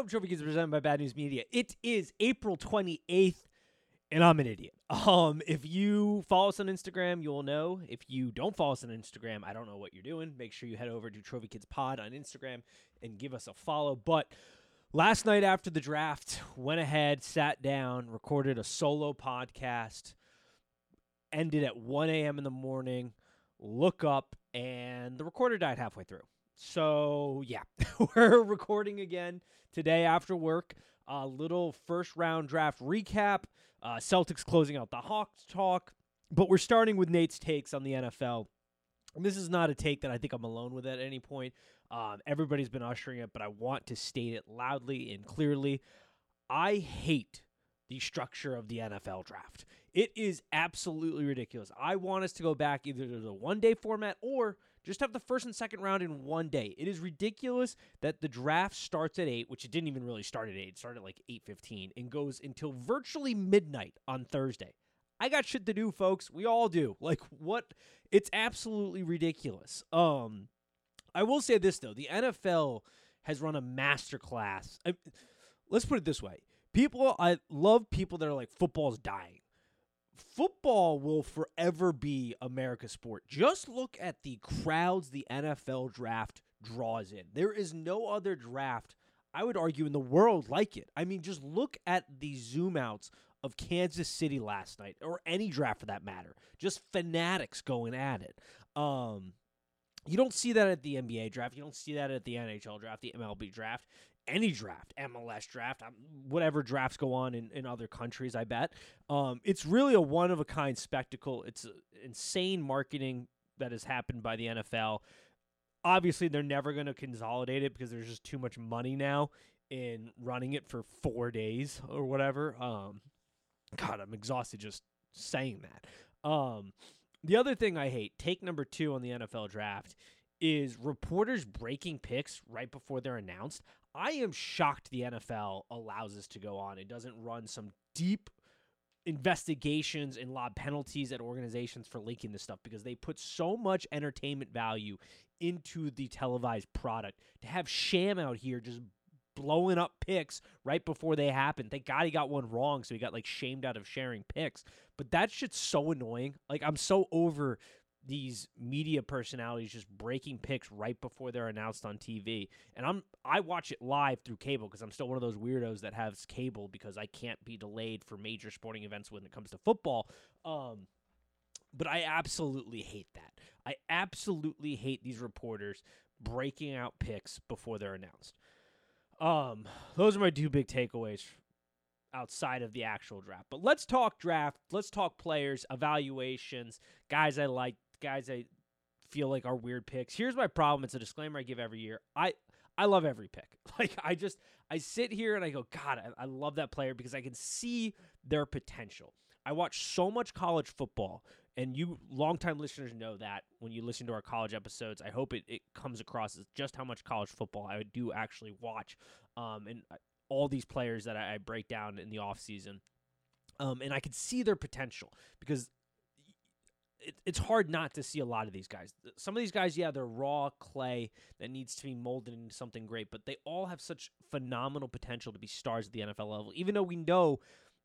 Up Trophy Kids presented by Bad News Media. It is April 28th, and I'm an idiot. Um, if you follow us on Instagram, you'll know. If you don't follow us on Instagram, I don't know what you're doing. Make sure you head over to Trophy Kids Pod on Instagram and give us a follow. But last night after the draft, went ahead, sat down, recorded a solo podcast, ended at 1 a.m. in the morning. Look up, and the recorder died halfway through. So yeah, we're recording again today after work. A little first round draft recap. Uh, Celtics closing out the Hawks talk, but we're starting with Nate's takes on the NFL. And this is not a take that I think I'm alone with at any point. Um, everybody's been ushering it, but I want to state it loudly and clearly. I hate the structure of the NFL draft. It is absolutely ridiculous. I want us to go back either to the one day format or just have the first and second round in one day. It is ridiculous that the draft starts at 8, which it didn't even really start at 8. It started at like 8:15 and goes until virtually midnight on Thursday. I got shit to do, folks. We all do. Like what it's absolutely ridiculous. Um I will say this though. The NFL has run a masterclass. I, let's put it this way. People I love people that are like football's dying football will forever be America's sport. Just look at the crowds the NFL draft draws in. There is no other draft, I would argue, in the world like it. I mean, just look at the zoom outs of Kansas City last night, or any draft for that matter. Just fanatics going at it. Um, you don't see that at the NBA draft. You don't see that at the NHL draft, the MLB draft any draft, MLS draft, um, whatever drafts go on in, in other countries, I bet. Um, it's really a one of a kind spectacle. It's insane marketing that has happened by the NFL. Obviously, they're never going to consolidate it because there's just too much money now in running it for four days or whatever. Um, God, I'm exhausted just saying that. Um, the other thing I hate, take number two on the NFL draft, is reporters breaking picks right before they're announced. I am shocked the NFL allows this to go on. It doesn't run some deep investigations and lob penalties at organizations for leaking this stuff because they put so much entertainment value into the televised product. To have Sham out here just blowing up picks right before they happen. Thank God he got one wrong, so he got like shamed out of sharing picks. But that shit's so annoying. Like I'm so over these media personalities just breaking picks right before they're announced on TV. And I'm I watch it live through cable because I'm still one of those weirdos that has cable because I can't be delayed for major sporting events when it comes to football. Um but I absolutely hate that. I absolutely hate these reporters breaking out picks before they're announced. Um those are my two big takeaways outside of the actual draft. But let's talk draft. Let's talk players, evaluations, guys I like, guys I feel like are weird picks. Here's my problem. It's a disclaimer I give every year. I I love every pick. Like I just I sit here and I go, God, I, I love that player because I can see their potential. I watch so much college football, and you longtime listeners know that when you listen to our college episodes. I hope it, it comes across as just how much college football I do actually watch. Um, and all these players that I, I break down in the offseason. Um, and I can see their potential because it, it's hard not to see a lot of these guys. Some of these guys, yeah, they're raw clay that needs to be molded into something great, but they all have such phenomenal potential to be stars at the NFL level, even though we know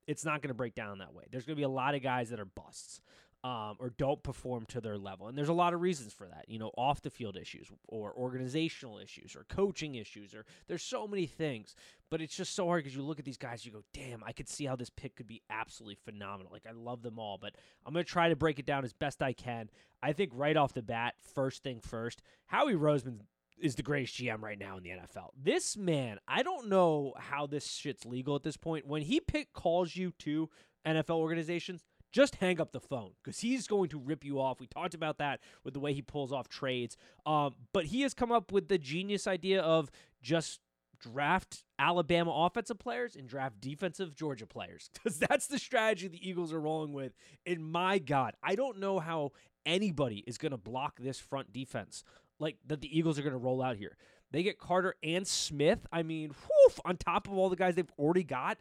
it's not going to break down that way. There's going to be a lot of guys that are busts um, or don't perform to their level. And there's a lot of reasons for that, you know, off the field issues or organizational issues or coaching issues or there's so many things. But it's just so hard because you look at these guys, you go, damn, I could see how this pick could be absolutely phenomenal. Like, I love them all, but I'm going to try to break it down as best I can. I think right off the bat, first thing first, Howie Roseman is the greatest GM right now in the NFL. This man, I don't know how this shit's legal at this point. When he pick calls you to NFL organizations, just hang up the phone because he's going to rip you off. We talked about that with the way he pulls off trades. Um, but he has come up with the genius idea of just draft Alabama offensive players and draft defensive Georgia players because that's the strategy the Eagles are rolling with. And my God, I don't know how anybody is going to block this front defense like that the Eagles are going to roll out here. They get Carter and Smith. I mean, whew, on top of all the guys they've already got.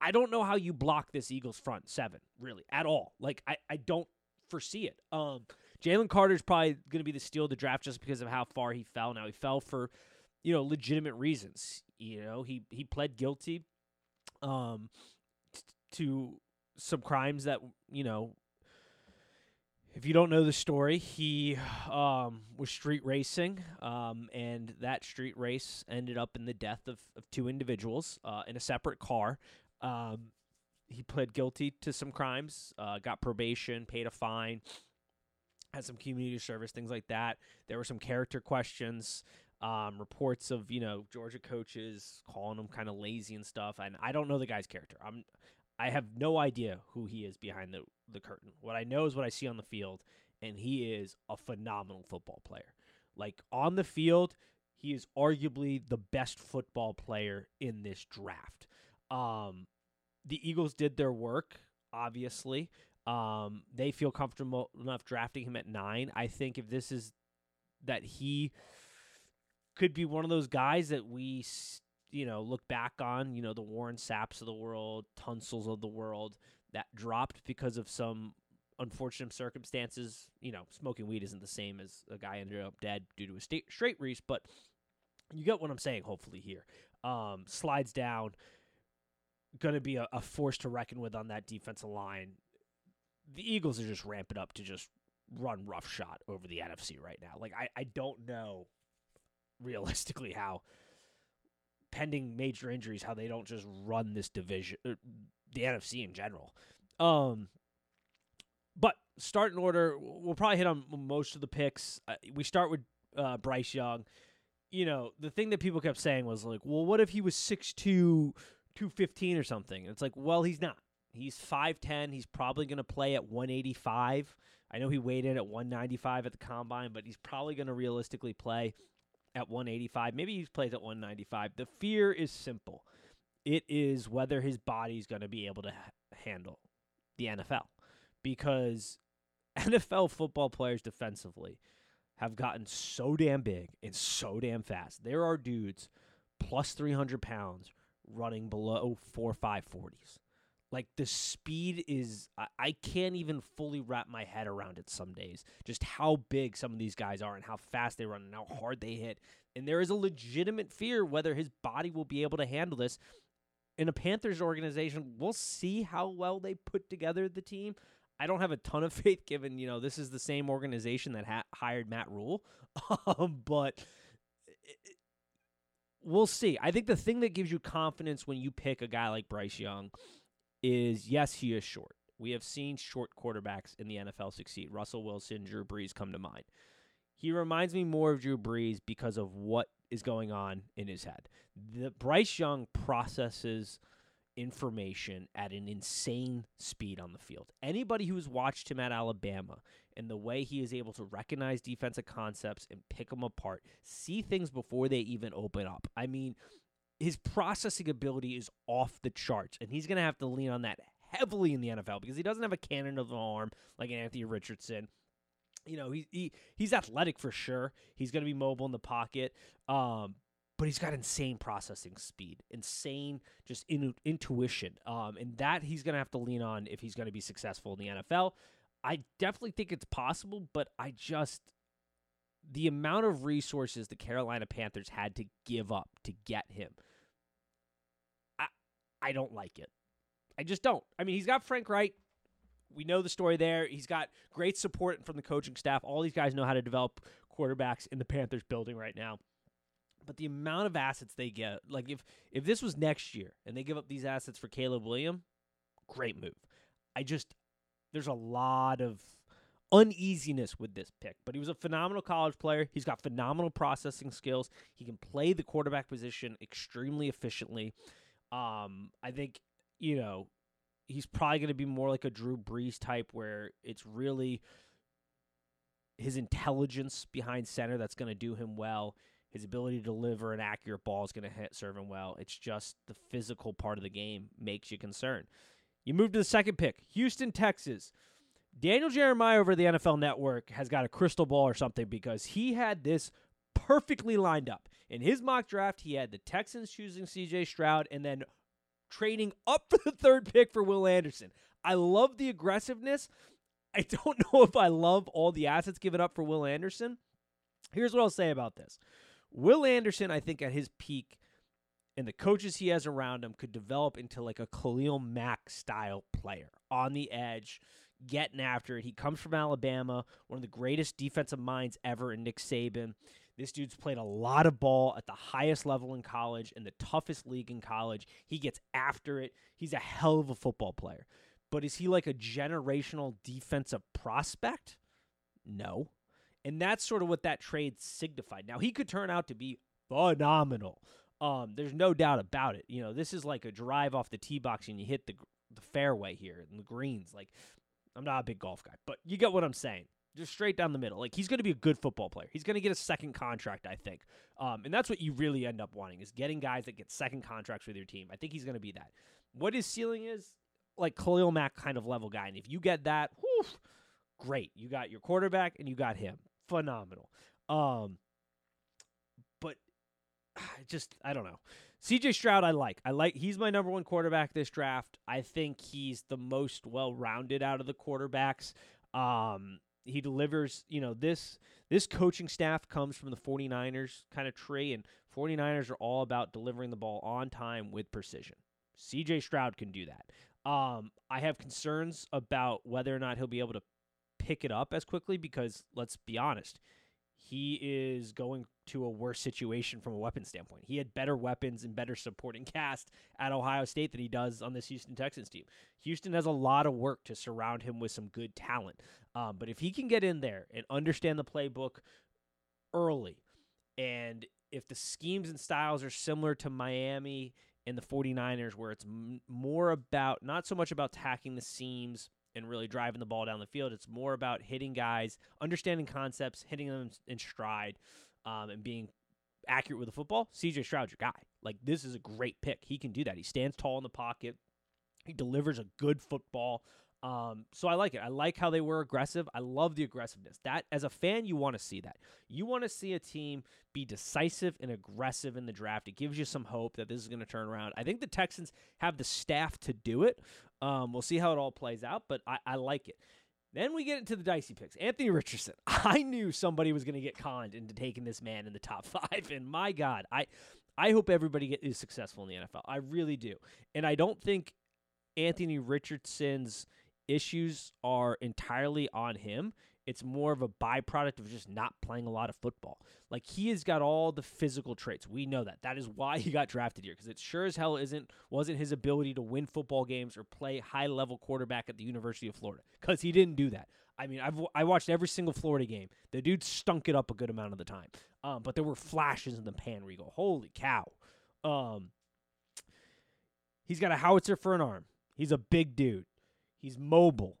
I don't know how you block this Eagles front seven, really, at all. Like, I, I don't foresee it. Um, Jalen Carter's probably going to be the steal of the draft just because of how far he fell. Now, he fell for, you know, legitimate reasons. You know, he he pled guilty um t- to some crimes that, you know, if you don't know the story, he um, was street racing, um, and that street race ended up in the death of, of two individuals uh, in a separate car. Um, he pled guilty to some crimes, uh, got probation, paid a fine, had some community service, things like that. There were some character questions, um, reports of you know Georgia coaches calling him kind of lazy and stuff. And I don't know the guy's character. I'm I have no idea who he is behind the the curtain. What I know is what I see on the field, and he is a phenomenal football player. Like on the field, he is arguably the best football player in this draft. Um, the Eagles did their work, obviously. Um, they feel comfortable enough drafting him at nine. I think if this is that he could be one of those guys that we, you know, look back on, you know, the Warren Sapps of the world, Tunsil's of the world that dropped because of some unfortunate circumstances. You know, smoking weed isn't the same as a guy ended up dead due to a straight reese, but you get what I'm saying, hopefully, here. Um, slides down going to be a, a, force to reckon with on that defensive line. The Eagles are just ramping up to just run rough shot over the NFC right now. Like I, I don't know realistically how pending major injuries how they don't just run this division er, the NFC in general. Um but starting order we'll probably hit on most of the picks. Uh, we start with uh, Bryce Young. You know, the thing that people kept saying was like, "Well, what if he was 6'2 215 or something. And it's like, well, he's not. He's 5'10. He's probably going to play at 185. I know he weighed in at 195 at the combine, but he's probably going to realistically play at 185. Maybe he plays at 195. The fear is simple it is whether his body's going to be able to handle the NFL. Because NFL football players defensively have gotten so damn big and so damn fast. There are dudes plus 300 pounds running below four five forties. Like the speed is, I, I can't even fully wrap my head around it some days. Just how big some of these guys are and how fast they run and how hard they hit. And there is a legitimate fear whether his body will be able to handle this. In a Panthers organization, we'll see how well they put together the team. I don't have a ton of faith given, you know, this is the same organization that ha- hired Matt Rhule. um, but we'll see. I think the thing that gives you confidence when you pick a guy like Bryce Young is yes, he is short. We have seen short quarterbacks in the NFL succeed. Russell Wilson, Drew Brees come to mind. He reminds me more of Drew Brees because of what is going on in his head. The Bryce Young processes information at an insane speed on the field. Anybody who's watched him at Alabama and the way he is able to recognize defensive concepts and pick them apart, see things before they even open up. I mean, his processing ability is off the charts, and he's going to have to lean on that heavily in the NFL because he doesn't have a cannon of an arm like Anthony Richardson. You know, he, he he's athletic for sure. He's going to be mobile in the pocket. Um, but he's got insane processing speed, insane just in, intuition, um, and that he's going to have to lean on if he's going to be successful in the NFL. I definitely think it's possible, but I just the amount of resources the Carolina Panthers had to give up to get him. I I don't like it. I just don't. I mean, he's got Frank Reich. We know the story there. He's got great support from the coaching staff. All these guys know how to develop quarterbacks in the Panthers building right now. But the amount of assets they get, like if if this was next year and they give up these assets for Caleb William, great move. I just there's a lot of uneasiness with this pick, but he was a phenomenal college player. He's got phenomenal processing skills. He can play the quarterback position extremely efficiently. Um, I think, you know, he's probably going to be more like a Drew Brees type where it's really his intelligence behind center that's going to do him well. His ability to deliver an accurate ball is going to serve him well. It's just the physical part of the game makes you concerned. You move to the second pick, Houston, Texas. Daniel Jeremiah over the NFL Network has got a crystal ball or something because he had this perfectly lined up. In his mock draft, he had the Texans choosing CJ Stroud and then trading up for the third pick for Will Anderson. I love the aggressiveness. I don't know if I love all the assets given up for Will Anderson. Here's what I'll say about this Will Anderson, I think, at his peak, and the coaches he has around him could develop into like a Khalil Mack style player on the edge, getting after it. He comes from Alabama, one of the greatest defensive minds ever in Nick Saban. This dude's played a lot of ball at the highest level in college, in the toughest league in college. He gets after it. He's a hell of a football player. But is he like a generational defensive prospect? No. And that's sort of what that trade signified. Now, he could turn out to be phenomenal. Um, there's no doubt about it. You know, this is like a drive off the tee box and you hit the the fairway here and the greens. Like, I'm not a big golf guy, but you get what I'm saying. Just straight down the middle. Like he's going to be a good football player. He's going to get a second contract, I think. Um, and that's what you really end up wanting is getting guys that get second contracts with your team. I think he's going to be that. What his ceiling is, like Khalil Mack kind of level guy. And if you get that, whew, great. You got your quarterback and you got him. Phenomenal. Um, just I don't know. CJ Stroud, I like. I like. He's my number one quarterback this draft. I think he's the most well rounded out of the quarterbacks. Um, he delivers, you know, this this coaching staff comes from the 49ers kind of tree and 49ers are all about delivering the ball on time with precision. CJ Stroud can do that. Um, I have concerns about whether or not he'll be able to pick it up as quickly because let's be honest, he is going to a worse situation from a weapon standpoint. He had better weapons and better supporting cast at Ohio State than he does on this Houston Texans team. Houston has a lot of work to surround him with some good talent. Um, but if he can get in there and understand the playbook early, and if the schemes and styles are similar to Miami and the 49ers, where it's m- more about not so much about tacking the seams and really driving the ball down the field, it's more about hitting guys, understanding concepts, hitting them in stride, um, and being accurate with the football. CJ Stroud's your guy. Like, this is a great pick. He can do that. He stands tall in the pocket. He delivers a good football. Um, so I like it. I like how they were aggressive. I love the aggressiveness. That as a fan, you want to see that. You want to see a team be decisive and aggressive in the draft. It gives you some hope that this is going to turn around. I think the Texans have the staff to do it. Um, we'll see how it all plays out, but I, I like it. Then we get into the dicey picks. Anthony Richardson. I knew somebody was going to get conned into taking this man in the top five, and my God, I I hope everybody get, is successful in the NFL. I really do, and I don't think Anthony Richardson's issues are entirely on him. It's more of a byproduct of just not playing a lot of football. Like he has got all the physical traits. We know that. That is why he got drafted here because it sure as hell isn't wasn't his ability to win football games or play high level quarterback at the University of Florida because he didn't do that. I mean, I've I watched every single Florida game. The dude stunk it up a good amount of the time. Um, but there were flashes in the pan where you go, holy cow. Um, he's got a howitzer for an arm. He's a big dude. He's mobile.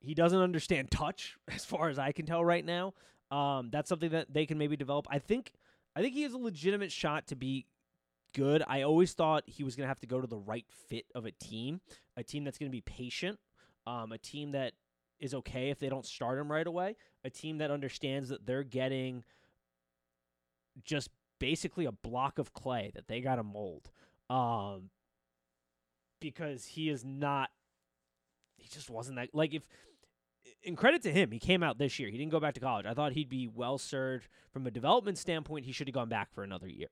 He doesn't understand touch, as far as I can tell right now. Um, that's something that they can maybe develop. I think I think he has a legitimate shot to be good. I always thought he was going to have to go to the right fit of a team, a team that's going to be patient, um, a team that is okay if they don't start him right away, a team that understands that they're getting just basically a block of clay that they got to mold. Um, because he is not just wasn't that like if in credit to him, he came out this year. He didn't go back to college. I thought he'd be well served from a development standpoint. He should have gone back for another year.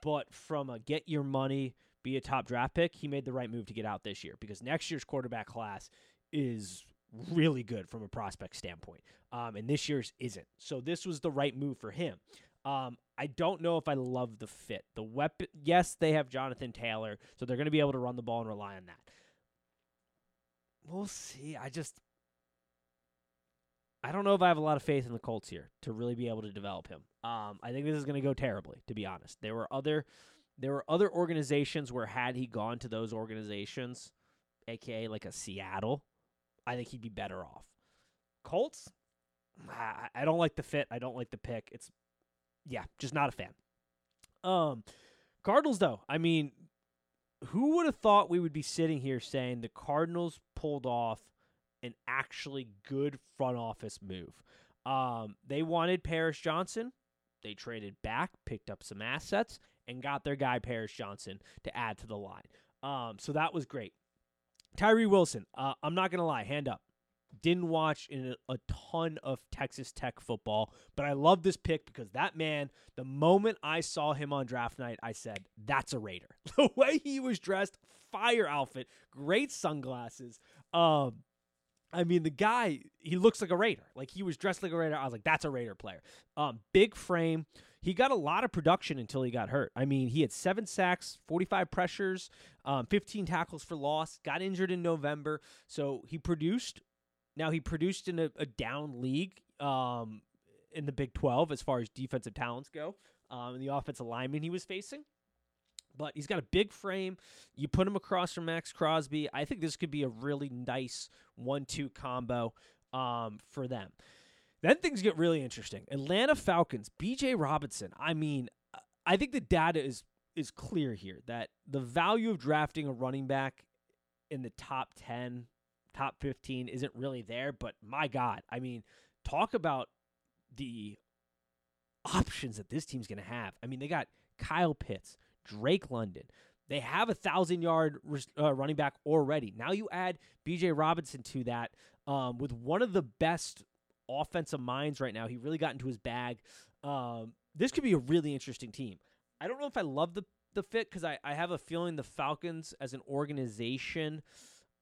But from a get your money, be a top draft pick, he made the right move to get out this year because next year's quarterback class is really good from a prospect standpoint, um, and this year's isn't. So this was the right move for him. Um, I don't know if I love the fit. The weapon, yes, they have Jonathan Taylor, so they're going to be able to run the ball and rely on that we'll see. I just I don't know if I have a lot of faith in the Colts here to really be able to develop him. Um, I think this is going to go terribly, to be honest. There were other there were other organizations where had he gone to those organizations, aka like a Seattle, I think he'd be better off. Colts, I, I don't like the fit. I don't like the pick. It's yeah, just not a fan. Um, Cardinals though, I mean, who would have thought we would be sitting here saying the Cardinals pulled off an actually good front office move? Um, they wanted Paris Johnson. They traded back, picked up some assets, and got their guy Paris Johnson to add to the line. Um, so that was great. Tyree Wilson, uh, I'm not gonna lie, hand up. Didn't watch in a, ton of Texas Tech football, but I love this pick because that man, the moment I saw him on draft night, I said, that's a Raider. The way he was dressed, fire outfit, great sunglasses. Um, I mean, the guy, he looks like a Raider. Like he was dressed like a Raider. I was like, that's a Raider player. Um, big frame. He got a lot of production until he got hurt. I mean, he had seven sacks, 45 pressures, um, 15 tackles for loss, got injured in November. So he produced. Now, he produced in a, a down league um, in the Big 12 as far as defensive talents go, um, and the offensive lineman he was facing but he's got a big frame. You put him across from Maxx Crosby. I think this could be a really nice one-two combo um, for them. Then things get really interesting. Atlanta Falcons, Bijan Robinson. I mean, I think the data is is clear here that the value of drafting a running back in the top 10, top 15 isn't really there, but my god, I mean, talk about the options that this team's going to have. I mean, they got Kyle Pitts, Drake London. They have a thousand yard uh, running back already. Now you add Bijan Robinson to that um, with one of the best offensive minds right now. He really got into his bag. Um, this could be a really interesting team. I don't know if I love the the fit because I, I have a feeling the Falcons as an organization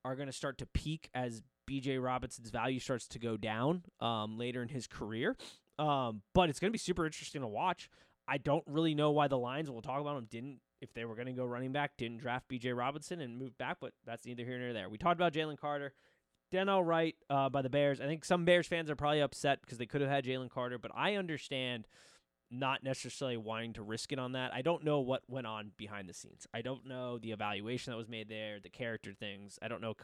are going to start to peak as Bijan Robinson's value starts to go down um, later in his career. Um, but it's going to be super interesting to watch. I don't really know why the Lions, we'll talk about them, didn't, if they were going to go running back, didn't draft Bijan Robinson and move back, but that's neither here nor there. We talked about Jalen Carter. Darnell Wright uh, by the Bears. I think some Bears fans are probably upset because they could have had Jalen Carter, but I understand not necessarily wanting to risk it on that. I don't know what went on behind the scenes. I don't know the evaluation that was made there, the character things. I don't know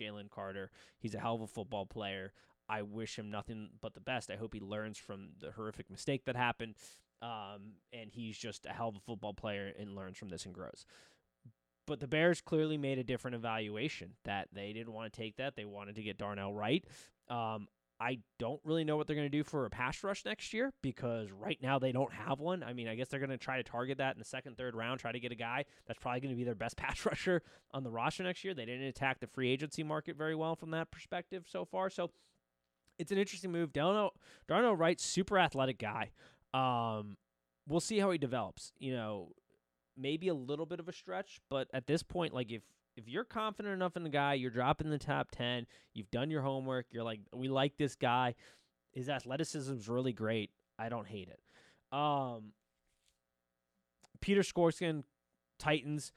Jalen Carter. He's a hell of a football player. I wish him nothing but the best. I hope he learns from the horrific mistake that happened. Um, and he's just a hell of a football player and learns from this and grows. But the Bears clearly made a different evaluation that they didn't want to take that. They wanted to get Darnell Wright. Um, I don't really know what they're going to do for a pass rush next year because right now they don't have one. I mean, I guess they're going to try to target that in the second, third round, try to get a guy that's probably going to be their best pass rusher on the roster next year. They didn't attack the free agency market very well from that perspective so far. So it's an interesting move. Darnell, Darnell Wright, super athletic guy. Um, we'll see how he develops. You know, maybe a little bit of a stretch, but at this point, like if if you're confident enough in the guy, you're dropping the top ten. You've done your homework. You're like, we like this guy. His athleticism is really great. I don't hate it. Um, Peter Skoronski, Titans.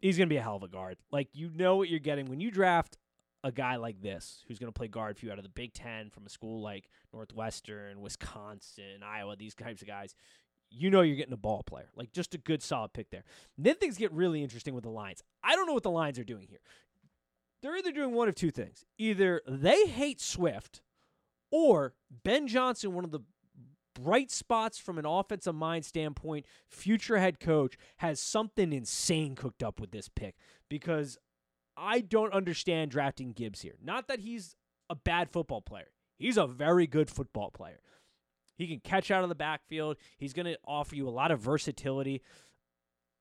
He's gonna be a hell of a guard. Like you know what you're getting when you draft a guy like this who's going to play guard for you out of the Big Ten from a school like Northwestern, Wisconsin, Iowa, these types of guys, you know you're getting a ball player. Like just a good solid pick there. then things get really interesting with the Lions. I don't know what the Lions are doing here. They're either doing one of two things. Either they hate Swift or Ben Johnson, one of the bright spots from an offensive mind standpoint, future head coach, has something insane cooked up with this pick because I don't understand drafting Gibbs here. Not that he's a bad football player. He's a very good football player. He can catch out of the backfield. He's going to offer you a lot of versatility.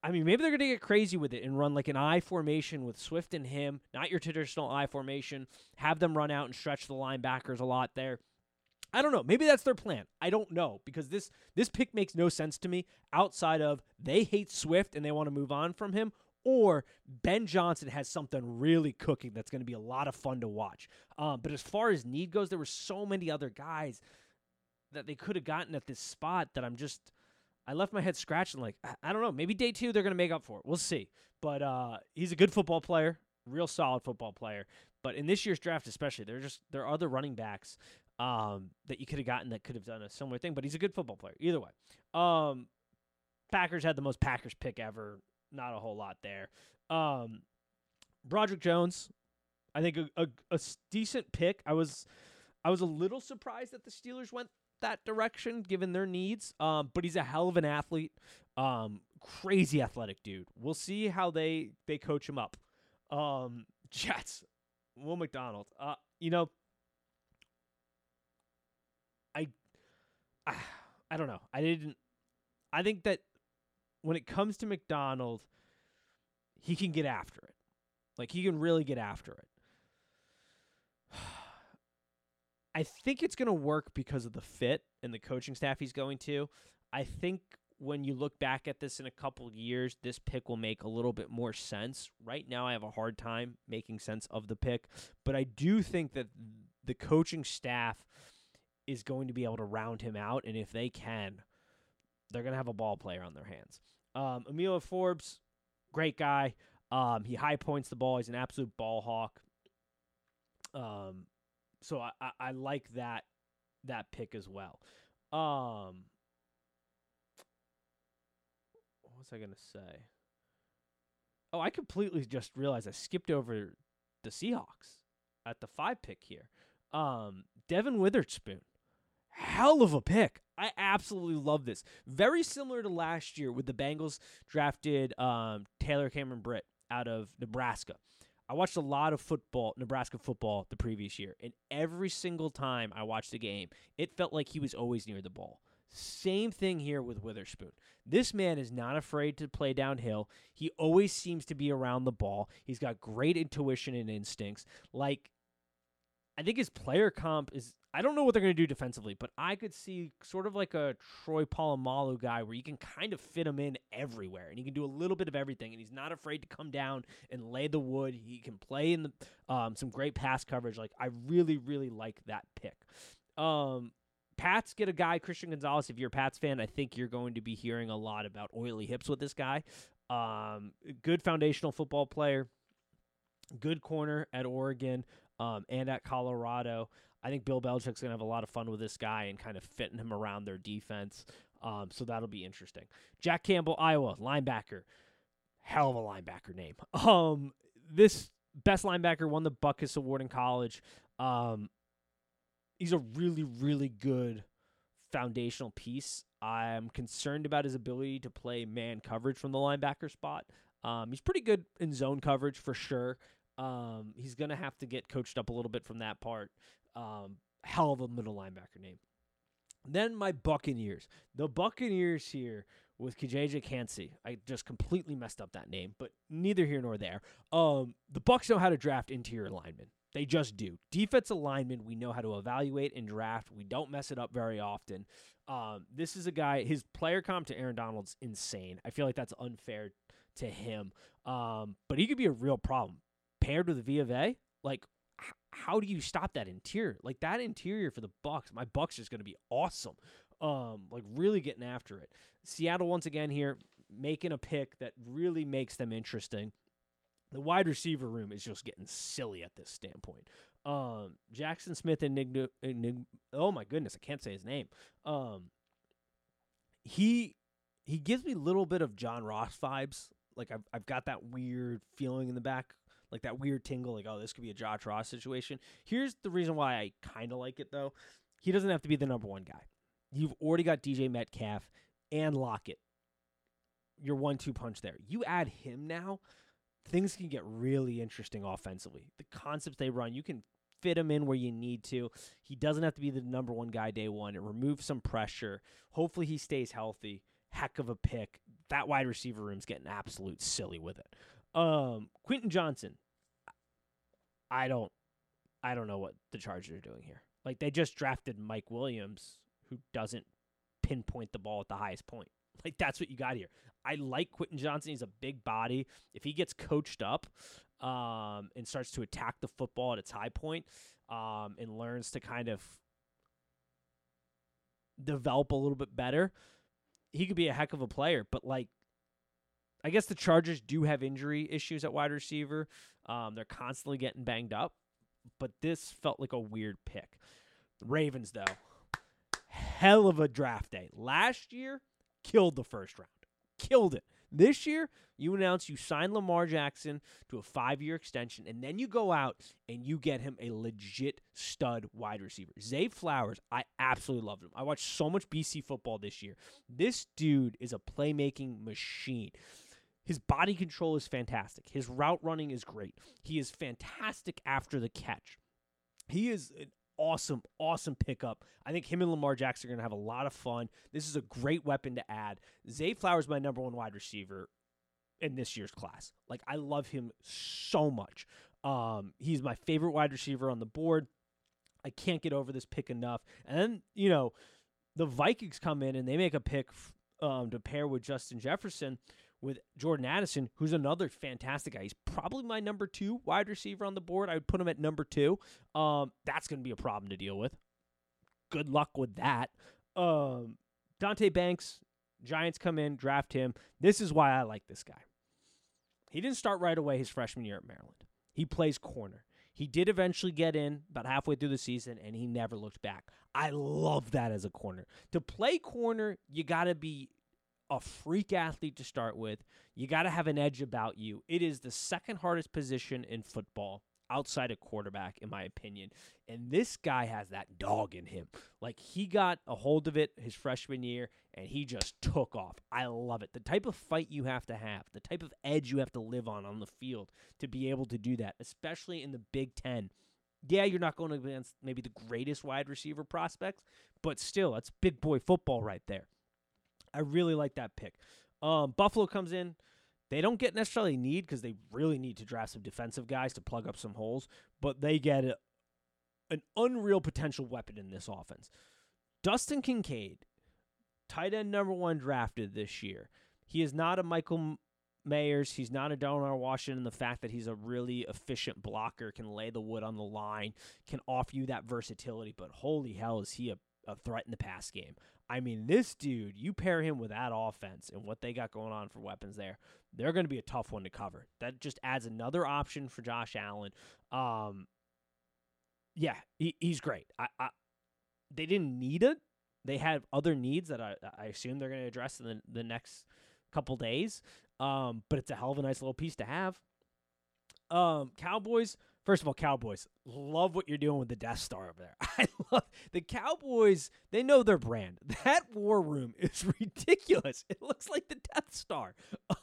I mean, maybe they're going to get crazy with it and run like an I formation with Swift and him, not your traditional I formation. Have them run out and stretch the linebackers a lot there. I don't know. Maybe that's their plan. I don't know because this this pick makes no sense to me outside of they hate Swift and they want to move on from him or Ben Johnson has something really cooking that's going to be a lot of fun to watch. Um, but as far as need goes, there were so many other guys that they could have gotten at this spot that I'm just I left my head scratching like I, don't know, maybe day 2 they're going to make up for it. We'll see. But uh, he's a good football player, real solid football player. But in this year's draft especially, there just there are other running backs um, that you could have gotten that could have done a similar thing, but he's a good football player either way. Um, Packers had the most Packers pick ever not a whole lot there. Um, Broderick Jones, I think a, a, a decent pick. I was I was a little surprised that the Steelers went that direction given their needs. Um, but he's a hell of an athlete. Um, crazy athletic dude. We'll see how they they coach him up. Um, Jets, Will McDonald. Uh, you know, I, I, I don't know. I didn't. I think that when it comes to McDonald, he can get after it. Like he can really get after it. I think it's going to work because of the fit and the coaching staff he's going to. I think when you look back at this in a couple years, this pick will make a little bit more sense. Right now, I have a hard time making sense of the pick, but I do think that the coaching staff is going to be able to round him out, and if they can, they're going to have a ball player on their hands. Um, Emilio Forbes, great guy. Um, he high points the ball. He's an absolute ball hawk. Um, so I, I, like that that pick as well. Um, what was I gonna say? Oh, I completely just realized I skipped over the Seahawks at the five pick here. Um, Devon Witherspoon, hell of a pick. I absolutely love this. Very similar to last year with the Bengals drafted um, Taylor Cameron Britt out of Nebraska. I watched a lot of football, Nebraska football, the previous year, and every single time I watched the game, it felt like he was always near the ball. Same thing here with Witherspoon. This man is not afraid to play downhill. He always seems to be around the ball. He's got great intuition and instincts. Like, I think his player comp is. I don't know what they're going to do defensively, but I could see sort of like a Troy Polamalu guy where you can kind of fit him in everywhere, and he can do a little bit of everything, and he's not afraid to come down and lay the wood. He can play in the um, some great pass coverage. Like I really, really like that pick. Um, Pats get a guy, Christian Gonzalez. If you're a Pats fan, I think you're going to be hearing a lot about oily hips with this guy. Um, good foundational football player, good corner at Oregon um, and at Colorado. I think Bill Belichick's going to have a lot of fun with this guy and kind of fitting him around their defense. Um, so that'll be interesting. Jack Campbell, Iowa, linebacker. Hell of a linebacker name. Um, this best linebacker won the Butkus Award in college. Um, he's a really, really good foundational piece. I'm concerned about his ability to play man coverage from the linebacker spot. Um, he's pretty good in zone coverage for sure. Um, he's going to have to get coached up a little bit from that part. Um, hell of a middle linebacker name. Then my Buccaneers. The Buccaneers here with KJ Kancey. I just completely messed up that name, but neither here nor there. Um, the Bucks know how to draft interior linemen. They just do. Defensive linemen, we know how to evaluate and draft. We don't mess it up very often. Um, this is a guy, his player comp to Aaron Donald's insane. I feel like that's unfair to him. Um, but he could be a real problem. Paired with the Vea, like h- how do you stop that interior? Like that interior for the Bucks, my Bucks is going to be awesome. Um, like really getting after it. Seattle once again here making a pick that really makes them interesting. The wide receiver room is just getting silly at this standpoint. Um, Jaxon Smith and Nig- Nig- oh my goodness, I can't say his name. Um, he he gives me a little bit of John Ross vibes. Like I've I've got that weird feeling in the back, like that weird tingle, like oh this could be a Josh Ross situation. Here's the reason why I kind of like it though. He doesn't have to be the number one guy. You've already got DJ Metcalf and Lockett. Your one-two punch there. You add him now, things can get really interesting offensively. The concepts they run, you can fit him in where you need to. He doesn't have to be the number one guy day one. It removes some pressure. Hopefully he stays healthy. Heck of a pick. That wide receiver room's getting absolute silly with it. Um, Quentin Johnston. I don't I don't know what the Chargers are doing here. Like they just drafted Mike Williams, who doesn't pinpoint the ball at the highest point. Like that's what you got here. I like Quentin Johnston. He's a big body. If he gets coached up um, and starts to attack the football at its high point um, and learns to kind of develop a little bit better, he could be a heck of a player. But like, I guess the Chargers do have injury issues at wide receiver. Um, they're constantly getting banged up. But this felt like a weird pick. Ravens, though, hell of a draft day. Last year, killed the first round. Killed it. This year, you announce you sign Lamar Jackson to a five year extension, and then you go out and you get him a legit stud wide receiver. Zay Flowers, I absolutely loved him. I watched so much BC football this year. This dude is a playmaking machine. His body control is fantastic. His route running is great. He is fantastic after the catch. He is an awesome, awesome pickup. I think him and Lamar Jackson are going to have a lot of fun. This is a great weapon to add. Zay Flowers, is my number one wide receiver in this year's class. Like I love him so much. Um, he's my favorite wide receiver on the board. I can't get over this pick enough. And then, you know, the Vikings come in and they make a pick um, to pair with Justin Jefferson with Jordan Addison, who's another fantastic guy. He's probably my number two wide receiver on the board. I would put him at number two. Um, that's going to be a problem to deal with. Good luck with that. Um, Deonte Banks, Giants come in, draft him. This is why I like this guy. He didn't start right away his freshman year at Maryland. He plays corner. He did eventually get in about halfway through the season, and he never looked back. I love that as a corner. To play corner, you got to be a freak athlete to start with. You got to have an edge about you. It is the second hardest position in football outside of quarterback, in my opinion. And this guy has that dog in him. Like he got a hold of it his freshman year and he just took off. I love it. The type of fight you have to have, the type of edge you have to live on on the field to be able to do that, especially in the Big Ten. Yeah, you're not going against maybe the greatest wide receiver prospects, but still, that's big boy football right there. I really like that pick. Um, Buffalo comes in. They don't get necessarily need because they really need to draft some defensive guys to plug up some holes, but they get a, an unreal potential weapon in this offense. Dustin Kincaid, tight end number one drafted this year. He is not a Michael Mayers. He's not a Darnell Washington. The fact that he's a really efficient blocker, can lay the wood on the line, can offer you that versatility. But holy hell, is he a, a threat in the pass game? I mean, this dude, you pair him with that offense and what they got going on for weapons there, they're going to be a tough one to cover. That just adds another option for Josh Allen. Um, yeah, he, he's great. I, I, they didn't need it. They had other needs that I, I assume they're going to address in the, the next couple days. Um, but it's a hell of a nice little piece to have. Um, Cowboys, First of all, Cowboys, love what you're doing with the Death Star over there. I love the Cowboys. They know their brand. That war room is ridiculous. It looks like the Death Star.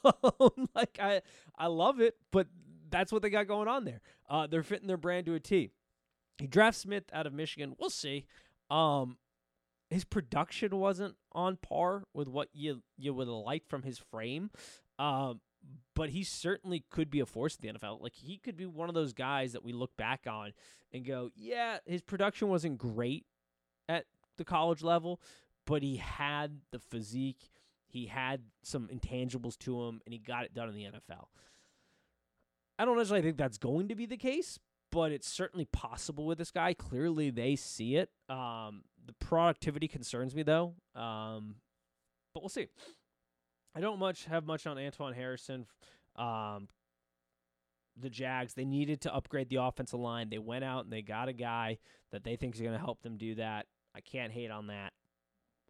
Um, like I, I love it, but that's what they got going on there. Uh, they're fitting their brand to a T. He drafts Smith out of Michigan. We'll see. Um, his production wasn't on par with what you you would like from his frame. Um, but he certainly could be a force in the NFL. Like he could be one of those guys that we look back on and go, yeah, his production wasn't great at the college level, but he had the physique, he had some intangibles to him, and he got it done in the NFL. I don't necessarily think that's going to be the case, but it's certainly possible with this guy. Clearly, they see it. Um, the productivity concerns me though, um, but we'll see. I don't much have much on Anton Harrison. Um, the Jags, they needed to upgrade the offensive line. They went out and they got a guy that they think is going to help them do that. I can't hate on that.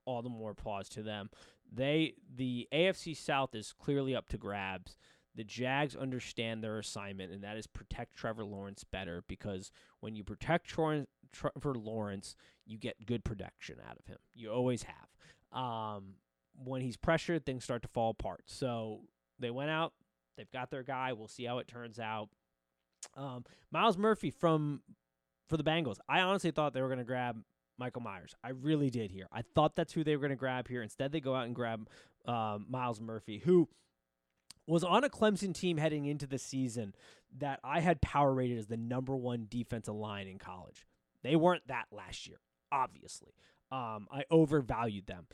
All the more applause to them. They the AFC South is clearly up to grabs. The Jags understand their assignment, and that is protect Trevor Lawrence better because when you protect Trevor Lawrence, you get good production out of him. You always have. Um, when he's pressured, things start to fall apart. So they went out, they've got their guy. We'll see how it turns out. Um, Myles Murphy from for the Bengals. I honestly thought they were going to grab Michael Myers. I really did here. I thought that's who they were going to grab here. Instead, they go out and grab um, Myles Murphy, who was on a Clemson team heading into the season that I had power rated as the number one defensive line in college. They weren't that last year, obviously. Um, I overvalued them.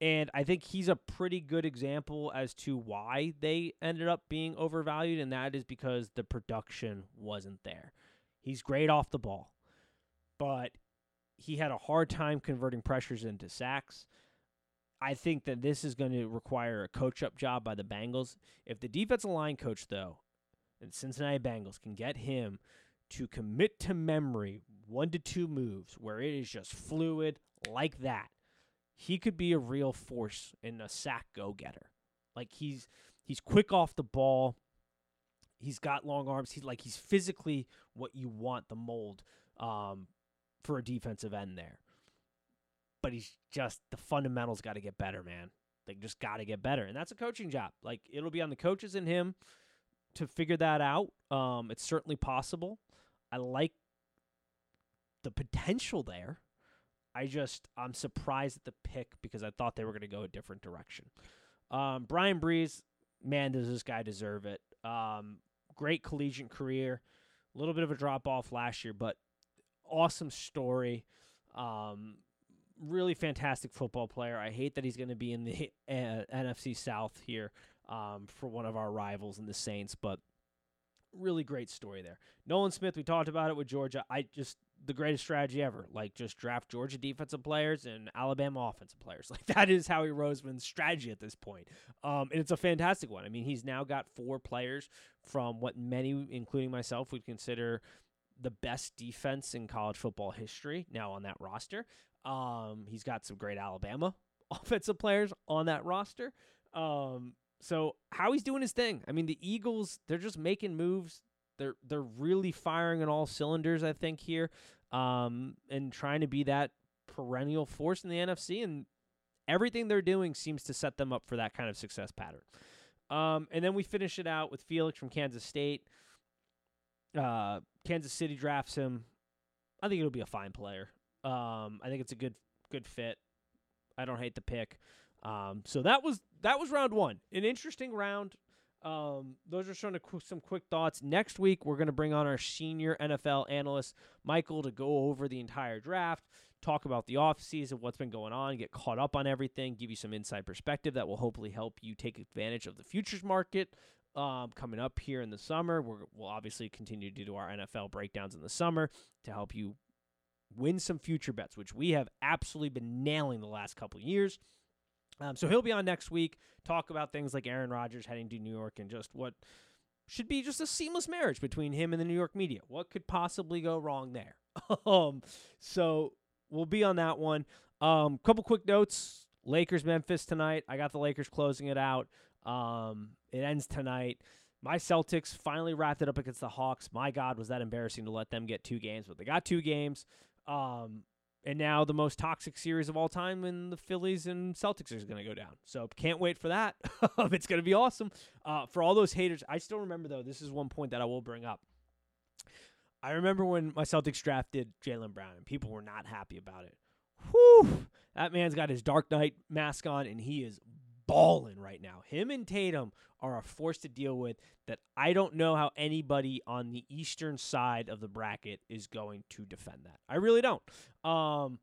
And I think he's a pretty good example as to why they ended up being overvalued, and that is because the production wasn't there. He's great off the ball, but he had a hard time converting pressures into sacks. I think that this is going to require a coach up job by the Bengals. If the defensive line coach, though, and Cincinnati Bengals can get him to commit to memory one to two moves where it is just fluid like that, he could be a real force in a sack go getter. Like he's he's quick off the ball. He's got long arms. He's like he's physically what you want the mold um, for a defensive end there. But he's just the fundamentals got to get better, man. They just got to get better, and that's a coaching job. Like it'll be on the coaches and him to figure that out. Um, it's certainly possible. I like the potential there. I just I'm surprised at the pick because I thought they were going to go a different direction. Um, Bryan Bresee, man, does this guy deserve it? Um, great collegiate career, a little bit of a drop off last year, but awesome story. Um, really fantastic football player. I hate that he's going to be in the uh, NFC South here um, for one of our rivals in the Saints, but really great story there. Nolan Smith, we talked about it with Georgia. I just the greatest strategy ever. Like just draft Georgia defensive players and Alabama offensive players. Like that is Howie Roseman's strategy at this point. Um, and it's a fantastic one. I mean, he's now got four players from what many, including myself, would consider the best defense in college football history now on that roster. Um, he's got some great Alabama offensive players on that roster. Um, so Howie's doing his thing. I mean, the Eagles, they're just making moves. They're they're really firing on all cylinders, I think, here. Um, and trying to be that perennial force in the NFC. And everything they're doing seems to set them up for that kind of success pattern. Um, and then we finish it out with Felix from Kansas State. Uh, Kansas City drafts him. I think it'll be a fine player. Um, I think it's a good good fit. I don't hate the pick. Um, so that was that was round one, an interesting round. Um, those are some some quick thoughts. Next week, we're going to bring on our senior NFL analyst, Michael, to go over the entire draft, talk about the offseason, what's been going on, get caught up on everything, give you some inside perspective that will hopefully help you take advantage of the futures market um, coming up here in the summer. we will obviously continue to do our NFL breakdowns in the summer to help you win some future bets, which we have absolutely been nailing the last couple years. Um, so he'll be on next week, talk about things like Aaron Rodgers heading to New York and just what should be just a seamless marriage between him and the New York media. What could possibly go wrong there? um, so we'll be on that one. Um, couple quick notes: Lakers Memphis tonight. I got the Lakers closing it out. Um, it ends tonight. My Celtics finally wrapped it up against the Hawks. My God, was that embarrassing to let them get two games, but they got two games. Um, and now the most toxic series of all time when the Phillies and Celtics is going to go down. So can't wait for that. it's going to be awesome. Uh, for all those haters, I still remember though. This is one point that I will bring up. I remember when my Celtics drafted Jaylen Brown, and people were not happy about it. Whew, that man's got his Dark Knight mask on, and he is balling right now. Him and Tatum are a force to deal with that I don't know how anybody on the eastern side of the bracket is going to defend that. I really don't. Um,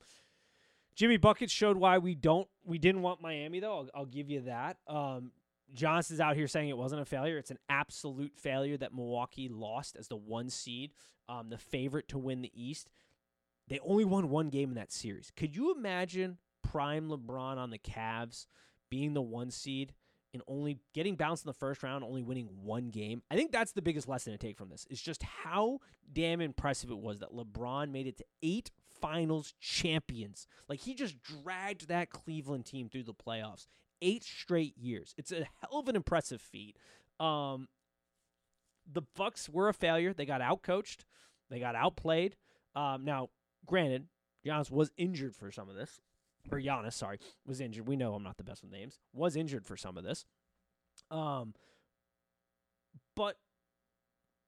Jimmy Bucket showed why we don't we didn't want Miami though. I'll, I'll give you that. Um, Johnson's out here saying it wasn't a failure. It's an absolute failure that Milwaukee lost as the one seed, um, the favorite to win the East. They only won one game in that series. Could you imagine prime LeBron on the Cavs being the one seed and only getting bounced in the first round, only winning one game. I think that's the biggest lesson to take from this is just how damn impressive it was that LeBron made it to eight finals champions. Like he just dragged that Cleveland team through the playoffs eight straight years. It's a hell of an impressive feat. Um, the Bucks were a failure. They got outcoached. They got outplayed. Um, now, granted, Giannis was injured for some of this or Giannis, sorry, was injured. We know I'm not the best with names. Was injured for some of this. Um, but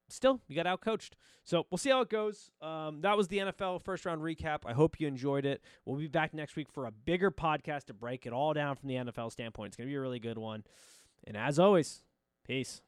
still, you got outcoached. So we'll see how it goes. Um, that was the NFL first round recap. I hope you enjoyed it. We'll be back next week for a bigger podcast to break it all down from the NFL standpoint. It's going to be a really good one. And as always, peace.